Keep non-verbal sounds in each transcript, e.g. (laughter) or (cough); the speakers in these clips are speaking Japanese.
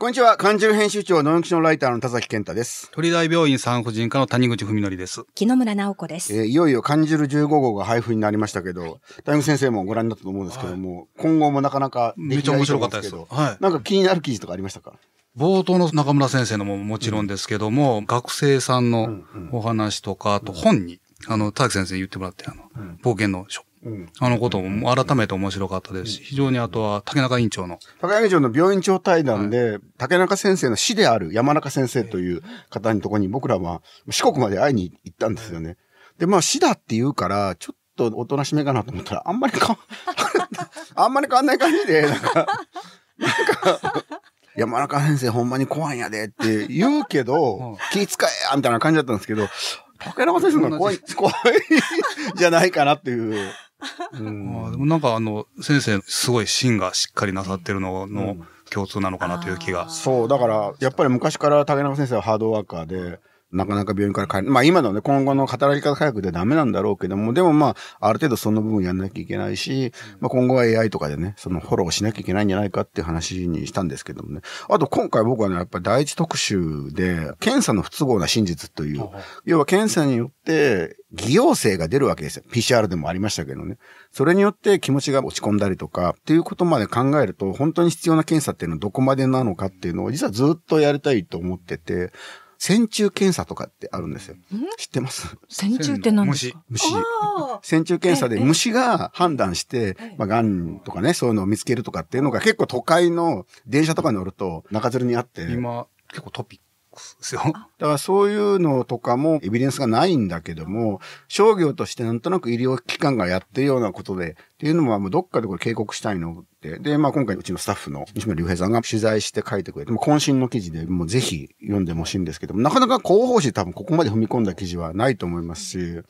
こんにちは。漢字編集長、ノンキションライターの田崎健太です。鳥大病院産婦人科の谷口文則です。木野村直子です。えーいよいよ漢字る15号が配布になりましたけど、谷口先生もご覧になったと思うんですけども、今後もなかなかめっちゃ面白かったですはいけどなんか気になる記事とかありましたか？冒頭の中村先生のももちろんですけども、学生さんのうんうんお話とか、あと本に、あの、田崎先生に言ってもらって、あの、冒険の書。うん。あのことも改めて面白かったですし、非常にあとは竹中院長の、高柳町の病院長対談で、竹中先生の師である山中先生という方のところに僕らは四国まで会いに行ったんですよね。で、まあ師だって言うから、ちょっとおとなしめかなと思った。ら、あんまりか、あんまり変わんない感じで、なんか、なんか、山中先生ほんまに怖いんやでって言うけど、気使えやみたいな感じだったんですけど、竹中先生が怖い、怖いじゃないかなっていう。うんあーでもなんかあの、先生、すごい芯がしっかりなさってるのの共通なのかなという気が。そう、だから、やっぱり昔から竹中先生はハードワーカーで、なかなか病院から帰る。まあ今のね、今後の働き方改革でダメなんだろうけども、でもまあ、ある程度その部分やんなきゃいけないし、まあ今後は AI とかでね、そのフォローしなきゃいけないんじゃないかっていう話にしたんですけどもね。あと今回僕はね、やっぱり第一特集で、検査の不都合な真実という、要は検査によって、偽陽性が出るわけですよ。PCR でもありましたけどね。それによって気持ちが落ち込んだりとか、っていうことまで考えると、本当に必要な検査っていうのはどこまでなのかっていうのを、実はずっとやりたいと思ってて、線虫検査とかってあるんですよ。知ってます？線虫って何ですか？虫。線虫検査でええ。虫が判断して、まあ、癌とかね、そういうのを見つけるとかっていうのが結構都会の電車とかに乗ると中吊りにあって。今、結構トピック。スですよ。だからそういうのとかもエビデンスがないんだけども、商業としてなんとなく医療機関がやってるようなことで、っていうのももうどっかでこれ警告したいのって。で、まあ今回うちのスタッフの西村隆平さんが取材して書いてくれて、もう渾身の記事でもうぜひ読んでほしいんですけども、なかなか広報誌多分ここまで踏み込んだ記事はないと思いますし、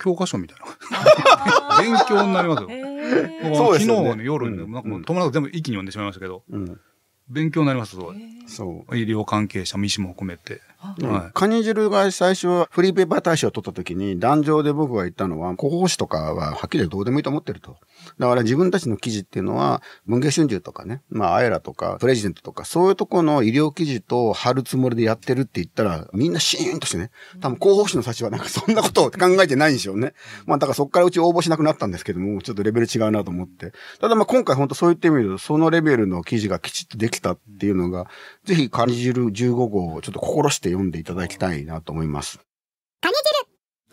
教科書みたいな。(laughs) 勉強になりますよ。(laughs) へーそうですよね昨日ね、夜にね、な友達全部一気に読んでしまいましたけど、うん。勉強になります、すごい。そう。医療関係者、医師も含めて。はい。カニ汁が最初はフリーペーパー大賞を取った時に、壇上で僕が言ったのは、広報誌とかははっきりどうでもいいと思ってると。だから自分たちの記事っていうのは、文藝春秋とかね、まあ、アエラとか、プレジデントとか、そういうところの医療記事と貼るつもりでやってるって言ったら、みんなシーンとしてね、多分広報誌の立場はなんかそんなことを考えてないんでしょうね。まあ、だからそこからうち応募しなくなったんですけども、ちょっとレベル違うなと思って。ただまあ今回本当そう言ってみると、そのレベルの記事がきちっとできたっていうのが、ぜひカニ汁15号をちょっと心して読んでいただきたいなと思います。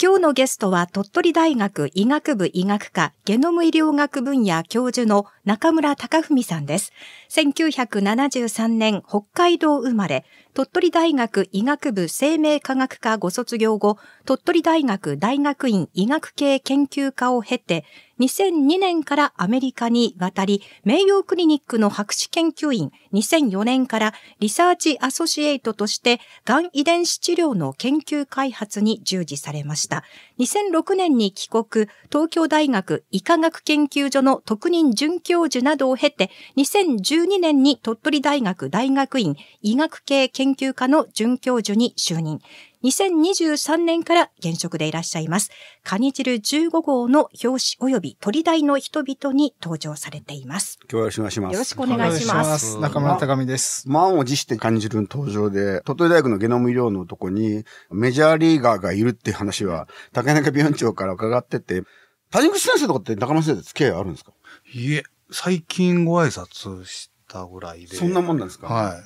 今日のゲストは鳥取大学医学部医学科ゲノム医療学分野教授の中村隆文さんです。1973年北海道生まれ、鳥取大学医学部生命科学科ご卒業後、鳥取大学大学院医学系研究科を経て、2002年からアメリカに渡り、名誉クリニックの博士研究員、2004年からリサーチアソシエイトとして、がん遺伝子治療の研究開発に従事されました。2006年に帰国、東京大学医科学研究所の特任准教授などを経て、2012年に鳥取大学大学院医学系研究科の准教授に就任。2023年から現職でいらっしゃいます。カニ汁15号の表紙及び鳥大の人々に登場されています。今日はよろしくお願いします。よろしくお願いします。す中村高美です。満を持して感じる登場で、鳥取大学のゲノム医療のとこにメジャーリーガーがいるっていう話は、竹中病院長から伺ってて、谷口先生とかって中村先生と付き合いあるんですか？いえ、最近ご挨拶したぐらいで。そんなもんなんですか？はい。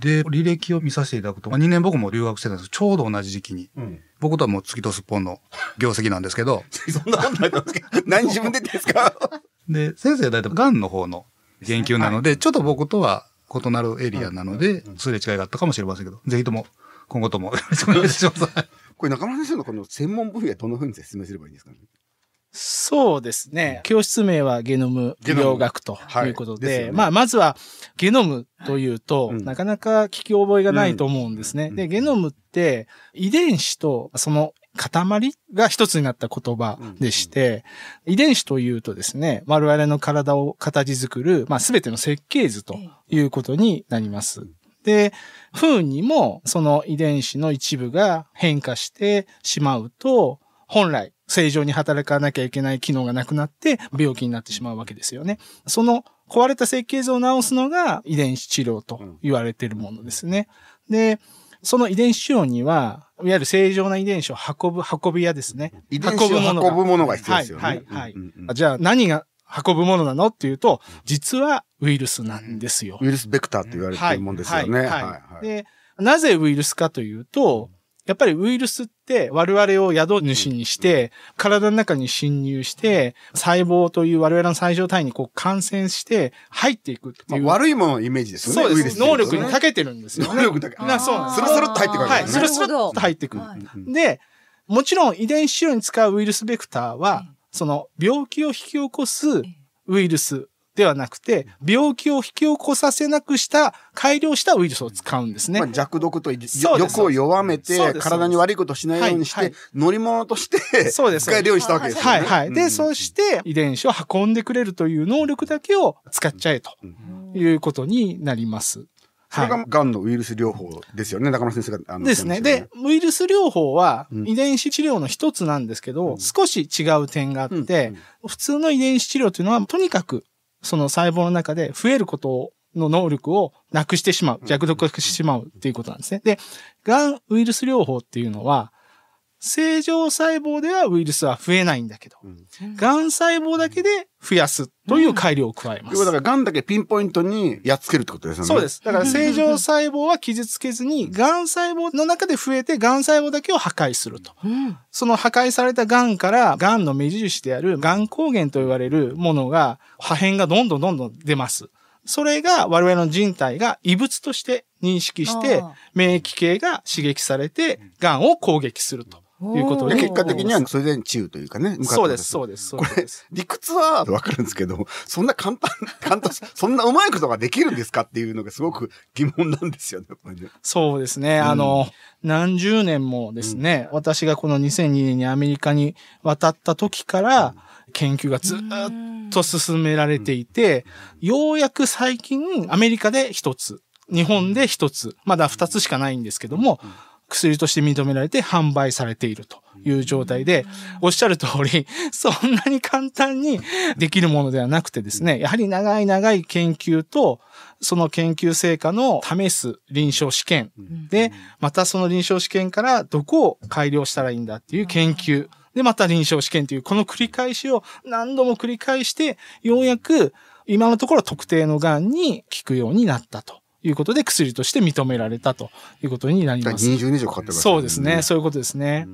で、履歴を見させていただくと、2年僕も留学してたんですちょうど同じ時期に。うん。僕とはもう月とすっぽんの業績なんですけど、(laughs) そんなことなんですけど、(laughs) 何自分でですか？で、先生は大体癌の方の研究なので、ちょっと僕とは異なるエリアなので、すれ違いがあったかもしれませんけど、ぜひとも、今後ともよろしくお願いします。(laughs) これ中村先生のこの専門分野どのふうに説明すればいいんですかね？そうですね。教室名はゲノム医療学とい。うことで、はいでね。まあ、まずはゲノムというと、うん。なかなか聞き覚えがないと思うんですね。うん。で、ゲノムって遺伝子とその塊が一つになった言葉でして、遺伝子というとですね、我々の体を形作る、まあ、全ての設計図ということになります。で、不運にもその遺伝子の一部が変化してしまうと、本来正常に働かなきゃいけない機能がなくなって病気になってしまうわけですよね。その壊れた設計図を直すのが遺伝子治療と言われているものですね。で、その遺伝子治療には、いわゆる正常な遺伝子を運ぶ、運び屋ですね。遺伝子を運ぶものが必要ですよね。はい、はい、じゃあ何が運ぶものなのっていうと、実はウイルスなんですよ。ウイルスベクターと言われてるもんですよね。はいはいはいで、なぜウイルスかというと、やっぱりウイルスって我々を宿主にして、体の中に侵入して、細胞という我々の最上体にこう感染して入っていくってまあいう。悪いもののイメージですよね。そうです。能力に長けてるんですよね。能力だけ。なそうスルスルっと入ってくるわはい。スルスルっと入ってくる。はいで、もちろん遺伝子治療に使うウイルスベクターは、その病気を引き起こすウイルスではなくて、病気を引き起こさせなくした、改良したウイルスを使うんですね。まあ、弱毒といそうです欲を弱めて体に悪いことをしないようにして、はいはい乗り物としてそうです使えるようにしたわけですよね。はいはい。で、うんそして遺伝子を運んでくれるという能力だけを使っちゃえということになります。それが癌のウイルス療法ですよね。中村先生が。あのですね。で、ウイルス療法はうん遺伝子治療の一つなんですけど、少し違う点があって、普通の遺伝子治療というのは、とにかくその細胞の中で増えることの能力をなくしてしまう、弱毒化してしまうっていうことなんですね。で、がんウイルス療法っていうのは、正常細胞ではウイルスは増えないんだけど、がん細胞だけで増やすという改良を加えます。うことだから、癌だけピンポイントにやっつけるってことですよね。そうで。す。だから正常細胞は傷つけずに、がん細胞の中で増えて、がん細胞だけを破壊すると。うんその破壊されたがんから、がんの目印である、がん抗原と言われるものが、破片がどんどんどんどん出ます。それが我々の人体が異物として認識して免疫系が刺激されて、がんを攻撃するということで。で結果的には、それで治癒というかね。向かったそうです、そうです、そうこれです。、理屈はわかるんですけど、そんな簡単、簡単、そんなうまいことができるんですかっていうのがすごく疑問なんですよね。そうですね。あの、何十年もですね、私がこの2002年にアメリカに渡った時から、研究がずーっと進められていて、ようやく最近、アメリカで一つ、日本で一つ、まだ二つしかないんですけども、薬として認められて販売されているという状態で、おっしゃる通り、そんなに簡単にできるものではなくてですね、やはり長い長い研究と、その研究成果の試す臨床試験で、またその臨床試験からどこを改良したらいいんだっていう研究。で、また臨床試験という、この繰り返しを何度も繰り返して、ようやく今のところ特定の癌に効くようになったということで、薬として認められたということになります。20年以上かかってるわけそうですね。そういうことですね。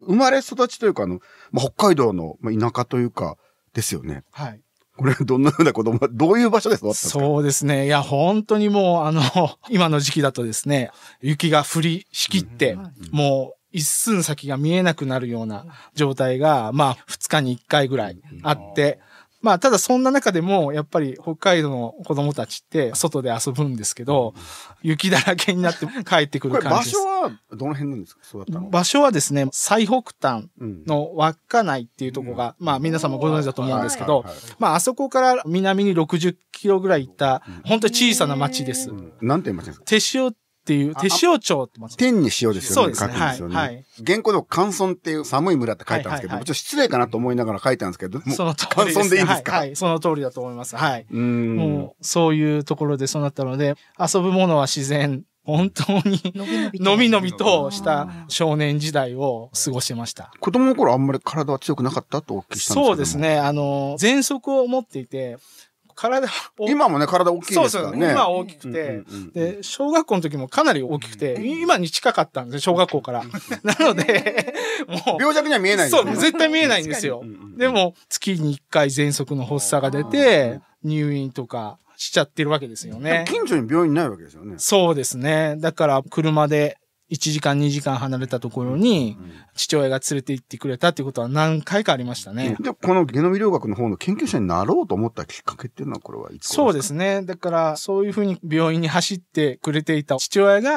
生まれ育ちというか、あの、まあ、北海道のまあ田舎というか、ですよね。はい。これ、どんなふうな子供、どういう場所で育ったんですかそうですね。いや、本当にもう、あの、(laughs) 今の時期だとですね、雪が降りしきって、もう、一寸先が見えなくなるような状態が、まあ、二日に一回ぐらいあって、まあ、ただそんな中でも、やっぱり北海道の子供たちって外で遊ぶんですけど、雪だらけになって帰ってくる感じです。所。はどの辺なんですか？育ったの場所はですね、最北端うん。の稚内っていうところが、まあ皆さんもご存知だと思うんですけどはいはいはい、まああそこから南に60キロぐらい行った、本当に小さな町です。うん。なんて言いました？手塩っていう、手塩町って町。天に塩ですよね。そうですね書くんですよね。はいはい原稿でも寒村っていう寒い村って書いたんですけど、はいはいはいちょっと失礼かなと思いながら書いたんですけど、その通寒りです、村でいいんですか、はい、はい、その通りだと思います。はい。うーん。もう、そういうところでそうなったので、遊ぶものは自然、本当に、のびのびとした少年時代を過ごしてました。子供の頃あんまり体は強くなかったとお聞きしたんですけどもそうです。ね。あの、喘息を持っていて、体 (laughs) を今もね、体大きいそうそう、ですからね。今は大きくて、うんうんうんで、小学校の時もかなり大きくて、今に近かったんですよ、小学校から。(laughs) なので、(laughs) もう、病弱には見えないんですそう、絶対見えないんですよ。でも、月に1回喘息の発作が出て、入院とかしちゃってるわけですよね。近所に病院ないわけですよね。そうですね。だから、車で1時間2時間離れたところに、父親が連れて行ってくれたっていうことは何回かありましたね。で、このゲノム医療学の方の研究者になろうと思ったきっかけっていうのは、これはいつそうですすね。だから、そういうふうに病院に走ってくれていた父親が、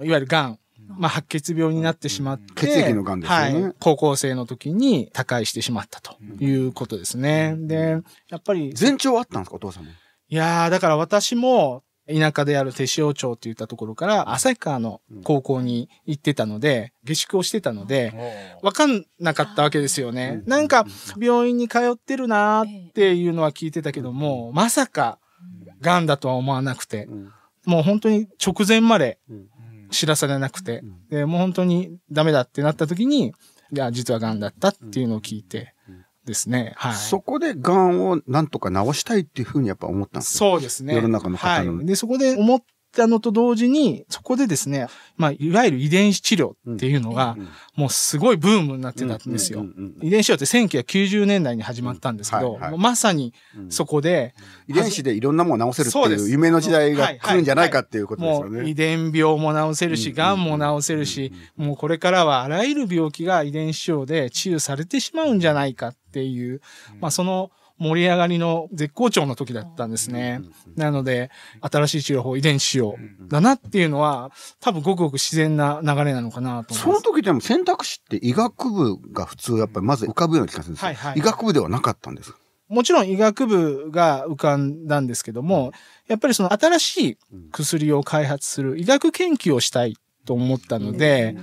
いわゆる癌、まあ、白血病になってしまって、血液の癌ですよねはい。高校生の時に他界してしまったということですね。で、やっぱり、か前兆はあったんですか、お父さんも。いやー、だから私も、田舎である手塩町っていったところから、旭川の高校に行ってたので、下宿をしてたので、わかんなかったわけですよね。うん。なんか、病院に通ってるなーっていうのは聞いてたけども、まさか、癌だとは思わなくて、もう本当に直前まで知らされなくて、で、もう本当にダメだってなった時に、いや、実は癌だったっていうのを聞いてですね、はい。そこで癌をなんとか治したいっていうふうにやっぱ思ったんですよ。そうですね。世の中の方のはい。で、そこで思ったのと同時に、そこでですね、まあ、いわゆる遺伝子治療っていうのが、もうすごいブームになってたんですよ。うんうんうん遺伝子治療って1990年代に始まったんですけど、まさにそこで、遺伝子でいろんなものを治せるっていう夢の時代が来るんじゃないかっていうことですもよね。う遺伝病も治せるし、うん癌も治せるし、もうこれからはあらゆる病気が遺伝子治療で治癒されてしまうんじゃないかっていう、まあその盛り上がりの絶好調の時だったんですね。なので、新しい治療法、遺伝子治療だなっていうのは、多分ごくごく自然な流れなのかなと思いその。時でも選択肢って医学部が普通やっぱりまず浮かぶような気がするんですよ。はいはい医学部ではなかったんです。もちろん医学部が浮かんだんですけども、やっぱりその新しい薬を開発する医学研究をしたいと思ったので、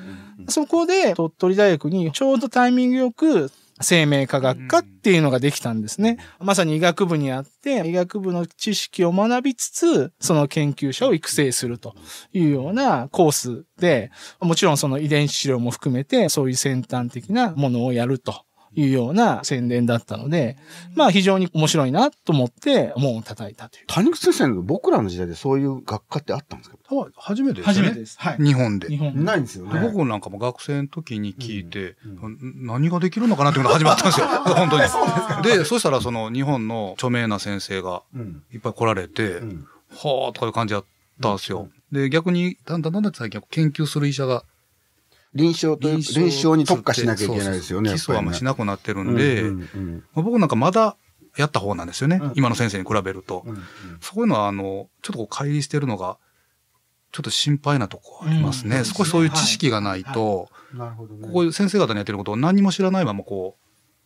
そこで鳥取大学にちょうどタイミングよく生命科学科っていうのができたんですね。まさに医学部にあって、医学部の知識を学びつつ、その研究者を育成するというようなコースで、もちろんその遺伝子治療も含めて、そういう先端的なものをやると。いうような宣伝だったので、まあ非常に面白いなと思って門を叩いたという。谷口先生の僕らの時代でそういう学科ってあったんですか？多分初めてですよね。初めてです。はい。日本で。日本ないんですよね。僕なんかも学生の時に聞いて、ん何ができるのかなっていうのが始まったんですよ。(laughs) 本当に。で、そしたらその日本の著名な先生がうんいっぱい来られて、うんはあとかいう感じだったんですよ。で、逆に、だんだんだんだん最近は研究する医者が臨床という、臨床に特化しなきゃいけないですよね。基礎はあんましなくなってるんでで、まあ僕なんかまだやった方なんですよね。今の先生に比べると。そういうのは、あの、ちょっとこう乖離してるのが、ちょっと心配なとこありますね。うん少しそういう知識がないと、なるほどね。こういう先生方にやってることを何も知らないままこ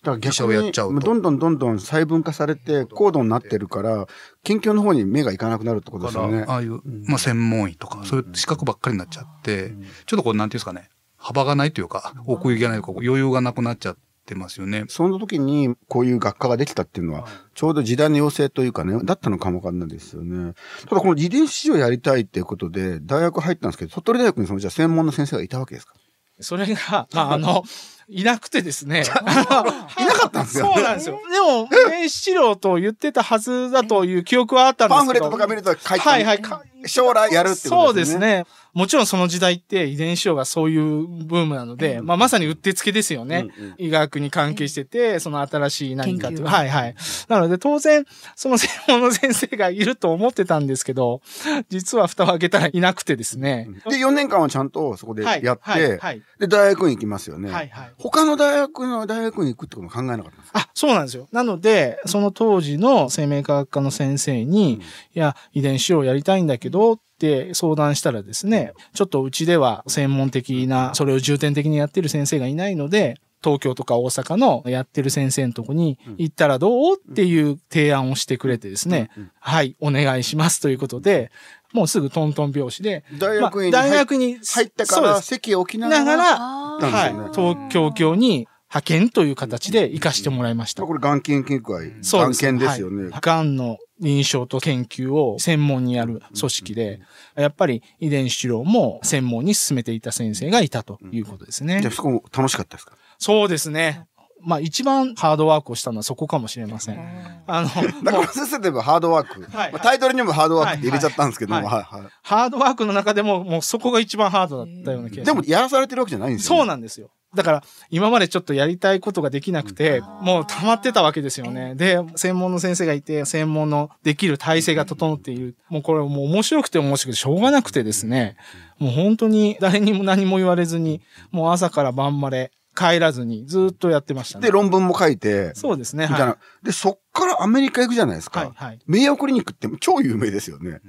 だから逆医者をやっちゃうとに、どんどんどんどん細分化されて、高度になってるから、研究の方に目がいかなくなるってこう、とですよね。ああいう、まあ専門医とか、そういう資格ばっかりになっちゃって、ちょっとこう、なんていうんですかね、幅がないというか、奥行きがないというか、余裕がなくなっちゃってますよね。その時にこういう学科ができたっていうのは、ちょうど時代の要請というかね、だったのかもわかんないですよね。ただこの遺伝子をやりたいっていうことで、大学入ったんですけど、鳥取大学にそのじゃあ専門の先生がいたわけですか？それが、まあ、あの、いなくてですね。(laughs) いなかったんですよ。そうなんですよ。でも、遺伝子治療と言ってたはずだという記憶はあったんですけど。パンフレットとか見ると書いてはいはい。か将来やるってこそうとでね。ですすね。もちろんその時代って遺伝子治療がそういうブームなので、まあまさにうってつけですよね。うんうん医学に関係してて、その新しい何かという。はいはい。なので当然、その専門の先生がいると思ってたんですけど、実は蓋を開けたらいなくてですね。で、4年間はちゃんとそこでやって、はいはいで、大学に行きますよね。はいはい。他の大学の大学に行くってことも考えなかったんですか？あ、そうなんですよ。なので、その当時の生命科学科の先生に、いや、遺伝子をやりたいんだけど、って相談したらですね、ちょっとうちでは専門的な、それを重点的にやってる先生がいないので、東京とか大阪のやってる先生のとこに行ったらどう？っていう提案をしてくれてですね、はい、お願いしますということで、もうすぐトントン拍子で、大学院にまあ大学に入ったから席を置きながら、はい、東京京に派遣という形で行かしてもらいました。これ、がん研究会、そうです。がん研ですよね。はい。がんの臨床と研究を専門にやる組織で、やっぱり遺伝子治療も専門に進めていた先生がいたということですね。じゃあ、。そこも楽しかったですか？そうですね。まあ一番ハードワークをしたのはそこかもしれません。あの、だから先生でもハードワーク。はいまあタイトルにもハードワークって入れちゃったんですけども、はいはいはいハードワークの中でももうそこが一番ハードだったような気がします。でも、やらされてるわけじゃないんですよ、そうなんですよ。だから、今までちょっとやりたいことができなくて、もう溜まってたわけですよね。で、専門の先生がいて、専門のできる体制が整っている。もうこれもう面白くて面白くてしょうがなくてですね。もう本当に誰にも何も言われずに、もう朝から晩まで帰らずにずっとやってましたね。で、論文も書いて、そうですね。みたいな。はで、そっからアメリカ行くじゃないですい。か。はい。はい。名誉クリニックって超有名ですよね。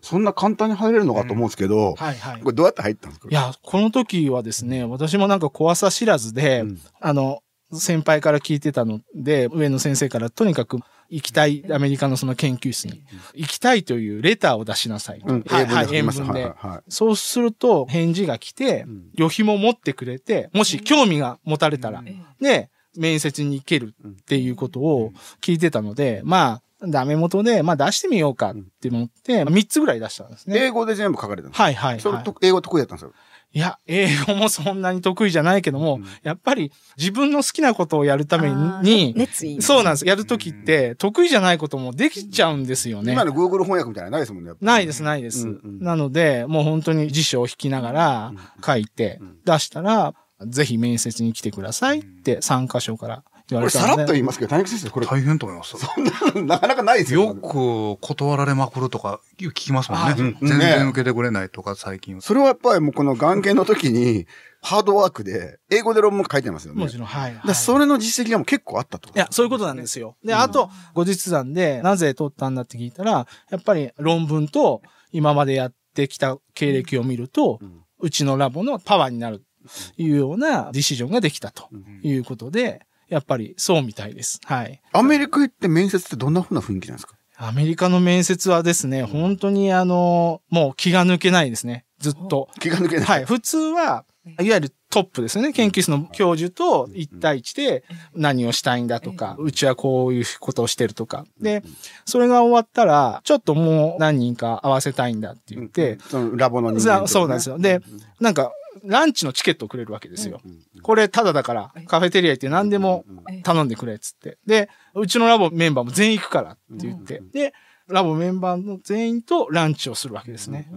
そんな簡単に入れるのかと思うんですけど、はい。はいこ。れどうやって入ったんですか？いや、この時はですね、私もなんか怖さ知らずで、うんあの、先輩から聞いてたので、上の先生からとにかく行きたい、アメリカのその研究室に、行きたいというレターを出しなさいと。うん。はい、はい、英文で。そうすると、返事が来て、旅費も持ってくれて、もし興味が持たれたら、で、面接に行けるっていうことを聞いてたので、まあ、ダメ元で、まあ出してみようかって思って、3つぐらい出したんですね。英語で全部書かれたんですはいはいはい。それと英語得意だったんですよ。いや、英語もそんなに得意じゃないけども、やっぱり自分の好きなことをやるために、熱意。そうなんです。やるときって、得意じゃないこともできちゃうんですよね今。の Google 翻訳みたいなのないですもんね。ないです、ないです。うんうんなので、もう本当に辞書を引きながら書いて出したら、ぜひ面接に来てくださいって3箇所から言われさらっと言いますけど、谷口先生、これ、大変と思います。なかなかないですよ。よく断られまくるとか聞きますもんね。うん全ね然受けてくれないとか最近は。それはやっぱりもうこの眼検の時に、ハードワークで、英語で論文書いてますよね。もちろん、はい。それの実績がもう結構あったと。いや、そういうことなんですよ。で、あと、後日談で、なぜ取ったんだって聞いたら、やっぱり論文と今までやってきた経歴を見ると、うちのラボのパワーになるというようなディシジョンができたということで、やっぱりそうみたいです。はい。アメリカ行って面接ってどんな風な雰囲気なんですか？アメリカの面接はですね、本当にあの、もう気が抜けないですね。ずっと。気が抜けない。はい。普通は、いわゆるトップですよね。研究室の教授と1対1で何をしたいんだとか、うちはこういうことをしてるとか。で、それが終わったら、ちょっともう何人か合わせたいんだって言って、そのラボの人間とねそうなんですよ。で、なんか、ランチのチケットをくれるわけですよ。これ、ただだから、カフェテリア行って何でも頼んでくれっつって。で、うちのラボメンバーも全員行くからって言って。で、ラボメンバーの全員とランチをするわけですね。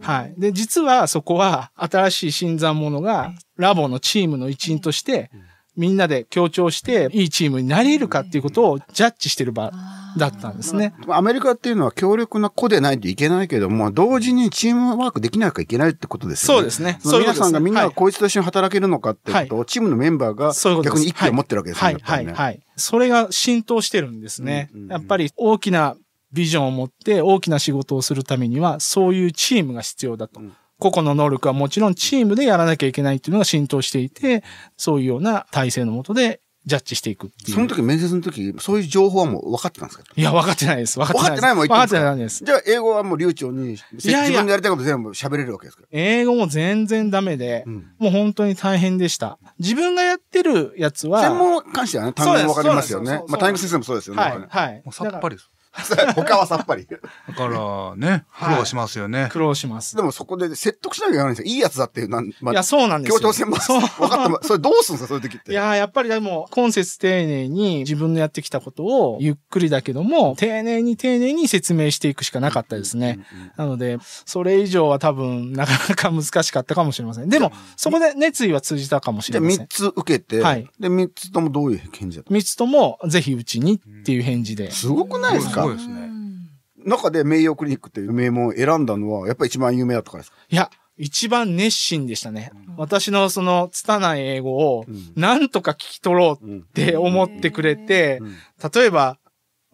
はい。で、実はそこは新しい新参者がラボのチームの一員として、みんなで協調していいチームになれるかっていうことをジャッジしてる場だったんですね。アメリカっていうのは強力な子でないといけないけども、同時にチームワークできなきゃいけないってことですよね。そうですねそ皆さんがみんなはいがこいつと一緒に働けるのかってことを、チームのメンバーが逆に一気を持ってるわけですよね。はい、はい、はい。それが浸透してるんですねうんうんう。んやっぱり大きなビジョンを持って大きな仕事をするためには、そういうチームが必要だと。個々の能力はもちろんチームでやらなきゃいけないっていうのが浸透していて、そういうような体制のもとでジャッジしていくっていう。その時面接の時、そういう情報はもう分かってたんですか？いや、分かってないです。分かってない。分かってないもん言って分かんですか？ってないです。じゃあ英語はもう流暢に、いやいや自分でやりたいこと全部喋れるわけですか？英語も全然ダメで、んもう本当に大変でした。自分がやってるやつは、専門に関してはね、単語も分かりますよねまあ、谷口先生もそうですよね。はい、はい。もうさっぱりです。(laughs) 他はさっぱり。だからね、苦労しますよね。苦労します。でもそこで説得しなきゃいけないんですよ。いいやつだっていう、なんまあいや、そうなんですよ。協調性もそう。分かってます。それどうするんですか、そういう時って。いやーやっぱりでも、今節丁寧に自分のやってきたことをゆっくりだけども、丁寧に丁寧に説明していくしかなかったですね。なので、それ以上は多分、なかなか難しかったかもしれません。でも、そこで熱意は通じたかもしれません3。つ受けて、はいで、3つともどういう返事だった？三つとも、ぜひうちにっていう返事で。すごくないですか？すごいですね。中で名誉クリニックっていう名門を選んだのは、やっぱり一番有名だったからですか？いや、一番熱心でしたね。私のその、拙い英語を、なんとか聞き取ろうって思ってくれて、例えば、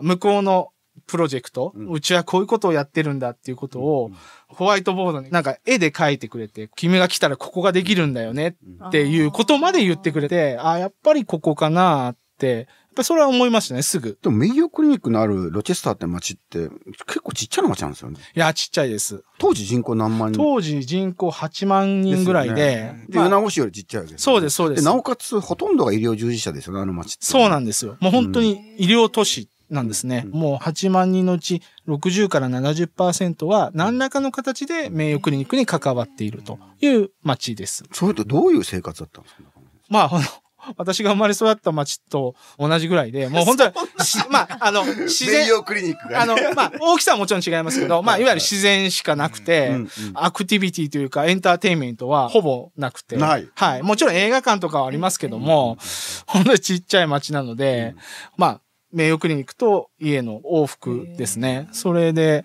向こうのプロジェクト、うちはこういうことをやってるんだっていうことを、ホワイトボードになんか絵で描いてくれて、君が来たらここができるんだよねっていうことまで言ってくれて、あ、やっぱりここかなって、ぱりそれは思いましたね、すぐ。でも名誉クリニックのあるロチェスターって街って結構ちっちゃな街なんですよね。いや、ちっちゃいです。当時人口何万人当時人口8万人ぐらいで、で、まあ米子市よりちっちゃいわけですよね、そうです、そうです。なおかつほとんどが医療従事者ですよね、あの街って。そうなんですよ。もう本当に医療都市なんですね。もう8万人のうち60から70%は何らかの形で名誉クリニックに関わっているという町です。それとどういう生活だったんですか？まあ、ほん私が生まれ育った町と同じぐらいで、(laughs) もう本当に、しまあ、あの、自然、クリニックあの、まあ、大きさはもちろん違いますけど、まあ、いわゆる自然しかなくて、うんうんアクティビティというか、エンターテインメントはほぼなくて。ない。はい。もちろん映画館とかはありますけども、本当にちっちゃい町なので、まあ、名誉クリニックと家の往復ですね。それで、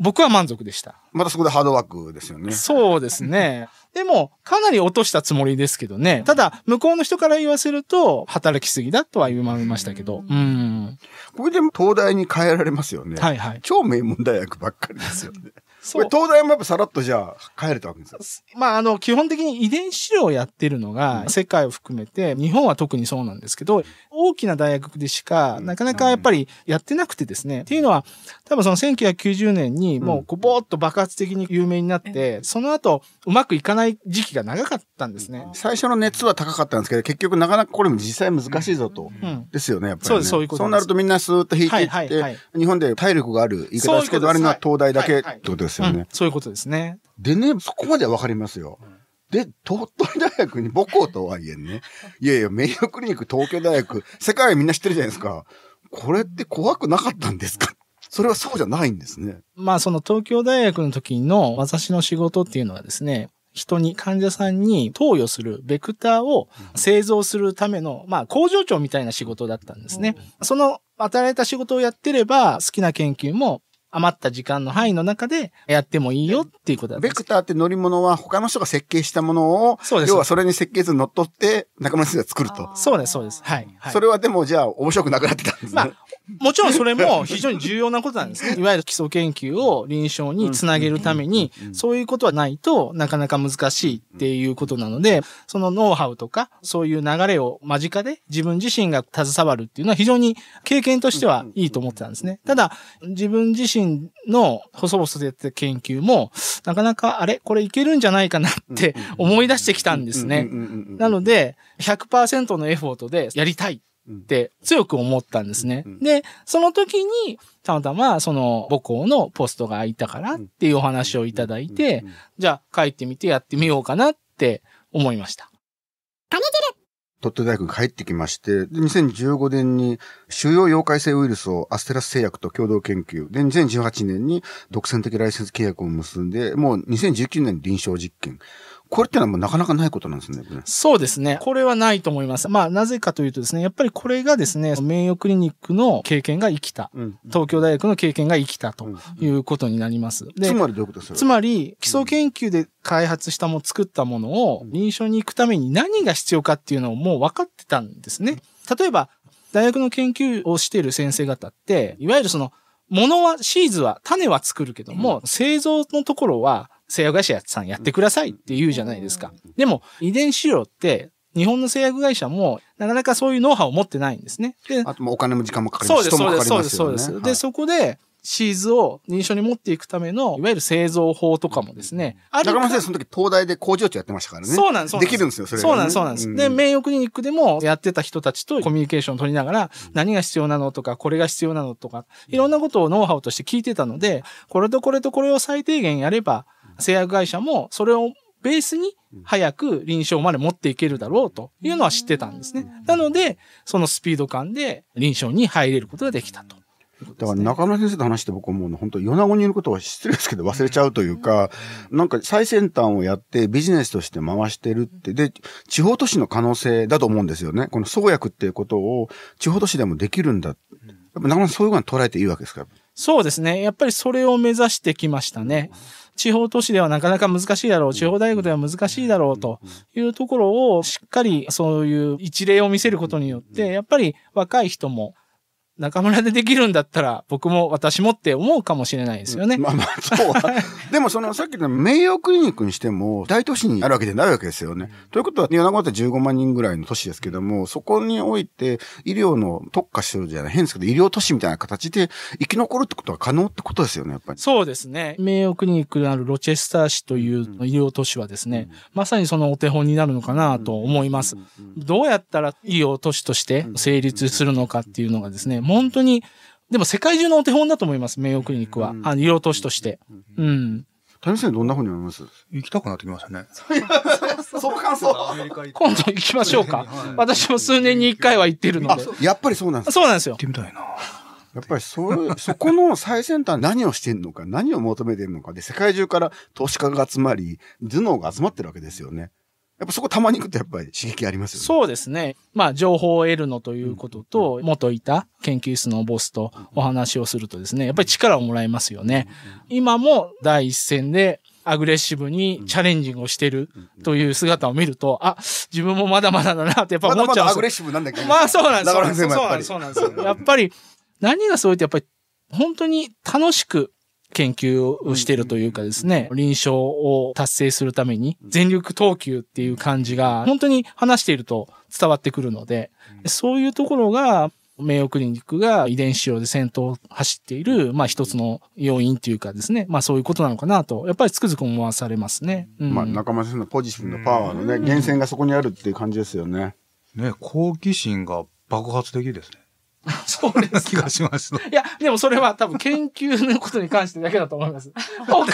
僕は満足でした。またそこでハードワークですよね。そうですね。(laughs) でも、かなり落としたつもりですけどね。ただ、向こうの人から言わせると、働きすぎだとは言われましたけど。うん。これでも東大に変えられますよね。はいはい。超名門大学ばっかりですよね。そう東大もやっぱさらっとじゃあ帰れたわけですよ。まあ、あの、基本的に遺伝資料をやってるのが、世界を含めて、日本は特にそうなんですけど、大きな大学でしか、なかなかやっぱりやってなくてですね。っていうのは、多分その1990年にもう、こう、ぼーっと爆発的に有名になって、その後、うまくいかない時期が長かったんですね。最初の熱は高かったんですけど、結局なかなかこれも実際難しいぞと。うん。ですよね、やっぱり、ね。そうですそういうことそうなるとみんなスーッと引いていって、はいはいはい日本で体力がある言い方ですけど、あれが東大だけってことですよね。うんそういうことですね。でね、そこまではわかりますよ。で、鳥取大学に母校とはいえね、(laughs) いやいや、名誉クリニック東京大学、世界みんな知ってるじゃないですか。これって怖くなかったんですか？それはそうじゃないんですね。まあその東京大学の時の私の仕事っていうのはですね、人に、患者さんに投与するベクターを製造するための、まあ工場長みたいな仕事だったんですね。その与えられた仕事をやってれば、好きな研究も余った時間の範囲の中でやってもいいよっていうことだ。ベクターって乗り物は他の人が設計したものを、そうです要はそれに設計図に乗っ取って中村先生が作ると。そうです、そうです。はい。はい、それはでもじゃあ面白くなくなってたんですね。まあもちろんそれも非常に重要なことなんですね。いわゆる基礎研究を臨床につなげるために、そういうことはないとなかなか難しいっていうことなので、そのノウハウとか、そういう流れを間近で自分自身が携わるっていうのは非常に経験としてはいいと思ってたんですね。ただ、自分自身の細々とやってた研究も、なかなか、あれこれいけるんじゃないかなって思い出してきたんですね。なので、100%のエフォートでやりたいって強く思ったんですね。で、その時に、たまたまその母校のポストが空いたからっていうお話をいただいて、じゃあ帰ってみてやってみようかなって思いました。鳥取大学に帰ってきまして、で、2015年に主要溶解性ウイルスをアステラス製薬と共同研究。で、2018年に独占的ライセンス契約を結んで、もう2019年に臨床実験。これってのはもうなかなかないことなんですね。そうですね。これはないと思います。まあ、なぜかというとですね、やっぱりこれがですね、名誉クリニックの経験が生きた。うん、東京大学の経験が生きたということになります。でつまりどういうことですか？つまり、基礎研究で開発したも、作ったものを臨床に行くために何が必要かっていうのをもう分かってたんですね。例えば、大学の研究をしている先生方って、いわゆるその、ものは、シーズは、種は作るけども、製造のところは、製薬会社さんやってくださいって言うじゃないですか。でも、遺伝資料って、日本の製薬会社も、なかなかそういうノウハウを持ってないんですね。であともお金も時間もかかりますそうです、そうです、すそうです、そうです。で、そこで、シーズを臨床に持っていくための、いわゆる製造法とかもですね。あ中村先生、その時東大で工場長やってましたからね。そうなんです、できるんですよ、それ、ね、そうなんです、そうなんです。で、名誉クリニックでもやってた人たちとコミュニケーションを取りながら、何が必要なのとか、これが必要なのとか、いろんなことをノウハウとして聞いてたので、これとこれとこれを最低限やれば、製薬会社もそれをベースに早く臨床まで持っていけるだろうというのは知ってたんですね。なので、そのスピード感で臨床に入れることができたと。だから中村先生と話して僕はもう本当米子にいることは失礼ですけど忘れちゃうというか、なんか最先端をやってビジネスとして回してるって、で、地方都市の可能性だと思うんですよね。この創薬っていうことを地方都市でもできるんだ。やっぱ中村そういうふうに捉えていいわけですか？そうですね。やっぱりそれを目指してきましたね。地方都市ではなかなか難しいだろう、地方大学では難しいだろうというところをしっかりそういう一例を見せることによって、やっぱり若い人も中村でできるんだったら僕も私もって思うかもしれないですよね。まあまあ、そうは。(laughs) でもそのさっきの名誉クリニックにしても大都市にあるわけじゃないわけですよね。ということは、米子って15万人ぐらいの都市ですけども、そこにおいて医療の特化してるじゃない、変ですけど医療都市みたいな形で生き残るってことは可能ってことですよね、やっぱり。そうですね。名誉クリニックのあるロチェスター市という医療都市はですね、まさにそのお手本になるのかなと思います。どうやったら医療都市として成立するのかっていうのがですね、本当に、でも世界中のお手本だと思います、名誉クリニックは。あの医療都市として。うん。谷先生どんな風に思います？行きたくなってきましたね。(laughs) そう感想。今度行きましょうか。私も数年に一回は行ってるので。やっぱりそうなんですそうなんですよ。行ってみたいな。やっぱりそ、そこの最先端何をしてんのか、何を求めてるのかで、世界中から投資家が集まり、頭脳が集まってるわけですよね。やっぱそこたまに行くとやっぱり刺激ありますよね。そうですね。まあ、情報を得るのということと、元いた研究室のボスとお話をするとですね、やっぱり力をもらえますよね。今も第一線でアグレッシブにチャレンジングをしてるという姿を見ると、あ、自分もまだまだだなってやっぱ思っちゃう。まだまだアグレッシブなんだけど。まあそうなんですだからそうなんですよ。やっぱり、何がそうってやっぱり、本当に楽しく研究をしているというかですね、臨床を達成するために全力投球っていう感じが本当に話していると伝わってくるので、そういうところが名誉クリニックが遺伝子用で先頭を走っている、まあ一つの要因というかですね、まあそういうことなのかなと、やっぱりつくづく思わされますね。うん、まあ中村先生のポジティブなパワーのね、源泉がそこにあるっていう感じですよね。ね、好奇心が爆発的ですね。(laughs) そうです気がしました。いや、でもそれは多分研究のことに関してだけだと思います。(laughs) 他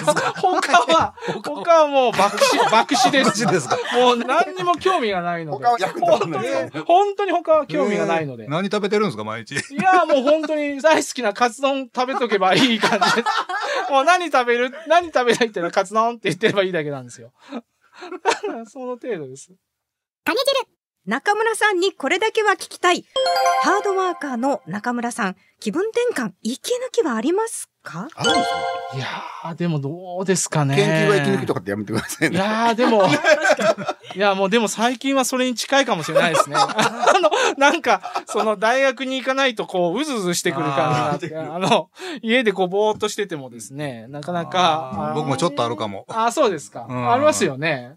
他は、他はもう爆死、(laughs) 爆死です。ですか？もう何にも興味がないので。本当に、本当に他は興味がないので。何食べてるんですか、毎日？いや、もう本当に大好きなカツ丼食べとけばいい感じです。もう何食べる、何食べたいっていうのはカツ丼って言ってればいいだけなんですよ。その程度です。中村さんにこれだけは聞きたい。ハードワーカーの中村さん、気分転換、息抜きはありますか？あるんですかいやー、でもどうですかね。研究は息抜きとかってやめてくださいね。いやー、でも、(laughs) いや、もうでも最近はそれに近いかもしれないですね。(laughs) あの、なんか、その大学に行かないとこう、うずうずしてくる感じがあって、あの、家でこう、ぼーっとしててもですね、なかなか。僕もちょっとあるかもあー、そうですか。うんありますよね。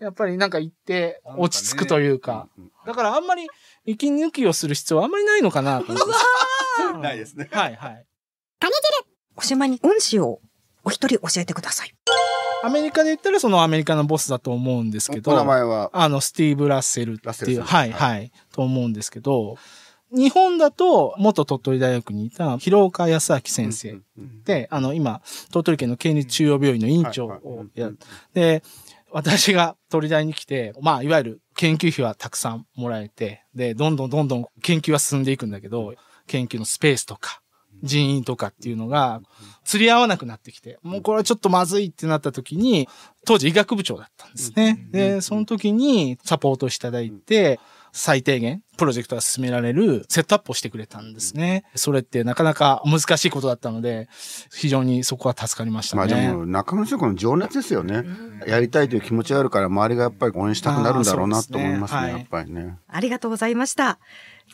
やっぱりなんか行って落ち着くというか。だからあんまり息抜きをする必要はあんまりないのかなと思って。(laughs) ないですね。はいはい。おしまいに恩師をお一人教えてください。アメリカで言ったらそのアメリカのボスだと思うんですけど。お名前は、あの、スティーブ・ラッセルっていう、はい、ははい、と思うんですけど、日本だと、元鳥取大学にいた広岡康明先生で、あの、今、鳥取県の県立中央病院の院長をやはいはいで、私が鳥大に来て、まあ、いわゆる研究費はたくさんもらえて、で、どんどんどんどん研究は進んでいくんだけど、研究のスペースとか、人員とかっていうのが、釣り合わなくなってきて、もうこれはちょっとまずいってなった時に、当時医学部長だったんですね。で、その時にサポートしていただいて、最低限、プロジェクトが進められるセットアップをしてくれたんですね。それってなかなか難しいことだったので、非常にそこは助かりましたね。まあでも、中村先生の情熱ですよね。やりたいという気持ちがあるから、周りがやっぱり応援したくなるんだろうなと思いますね、はいやっぱりね。ありがとうございました。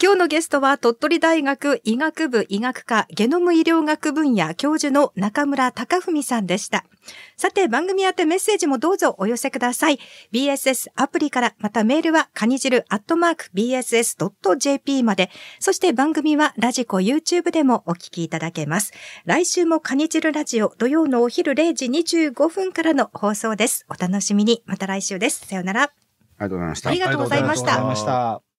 今日のゲストは鳥取大学医学部医学科ゲノム医療学分野教授の中村隆文さんでした。さて番組宛てメッセージもどうぞお寄せください。BSS アプリからまたメールはカニ汁アットマーク BSS.jp まで。そして番組はラジコ YouTube でもお聞きいただけます。来週もカニ汁ラジオ土曜のお昼0時25分からの放送です。お楽しみに。また来週です。さようなら。あり。がとうございましたありがとうございました。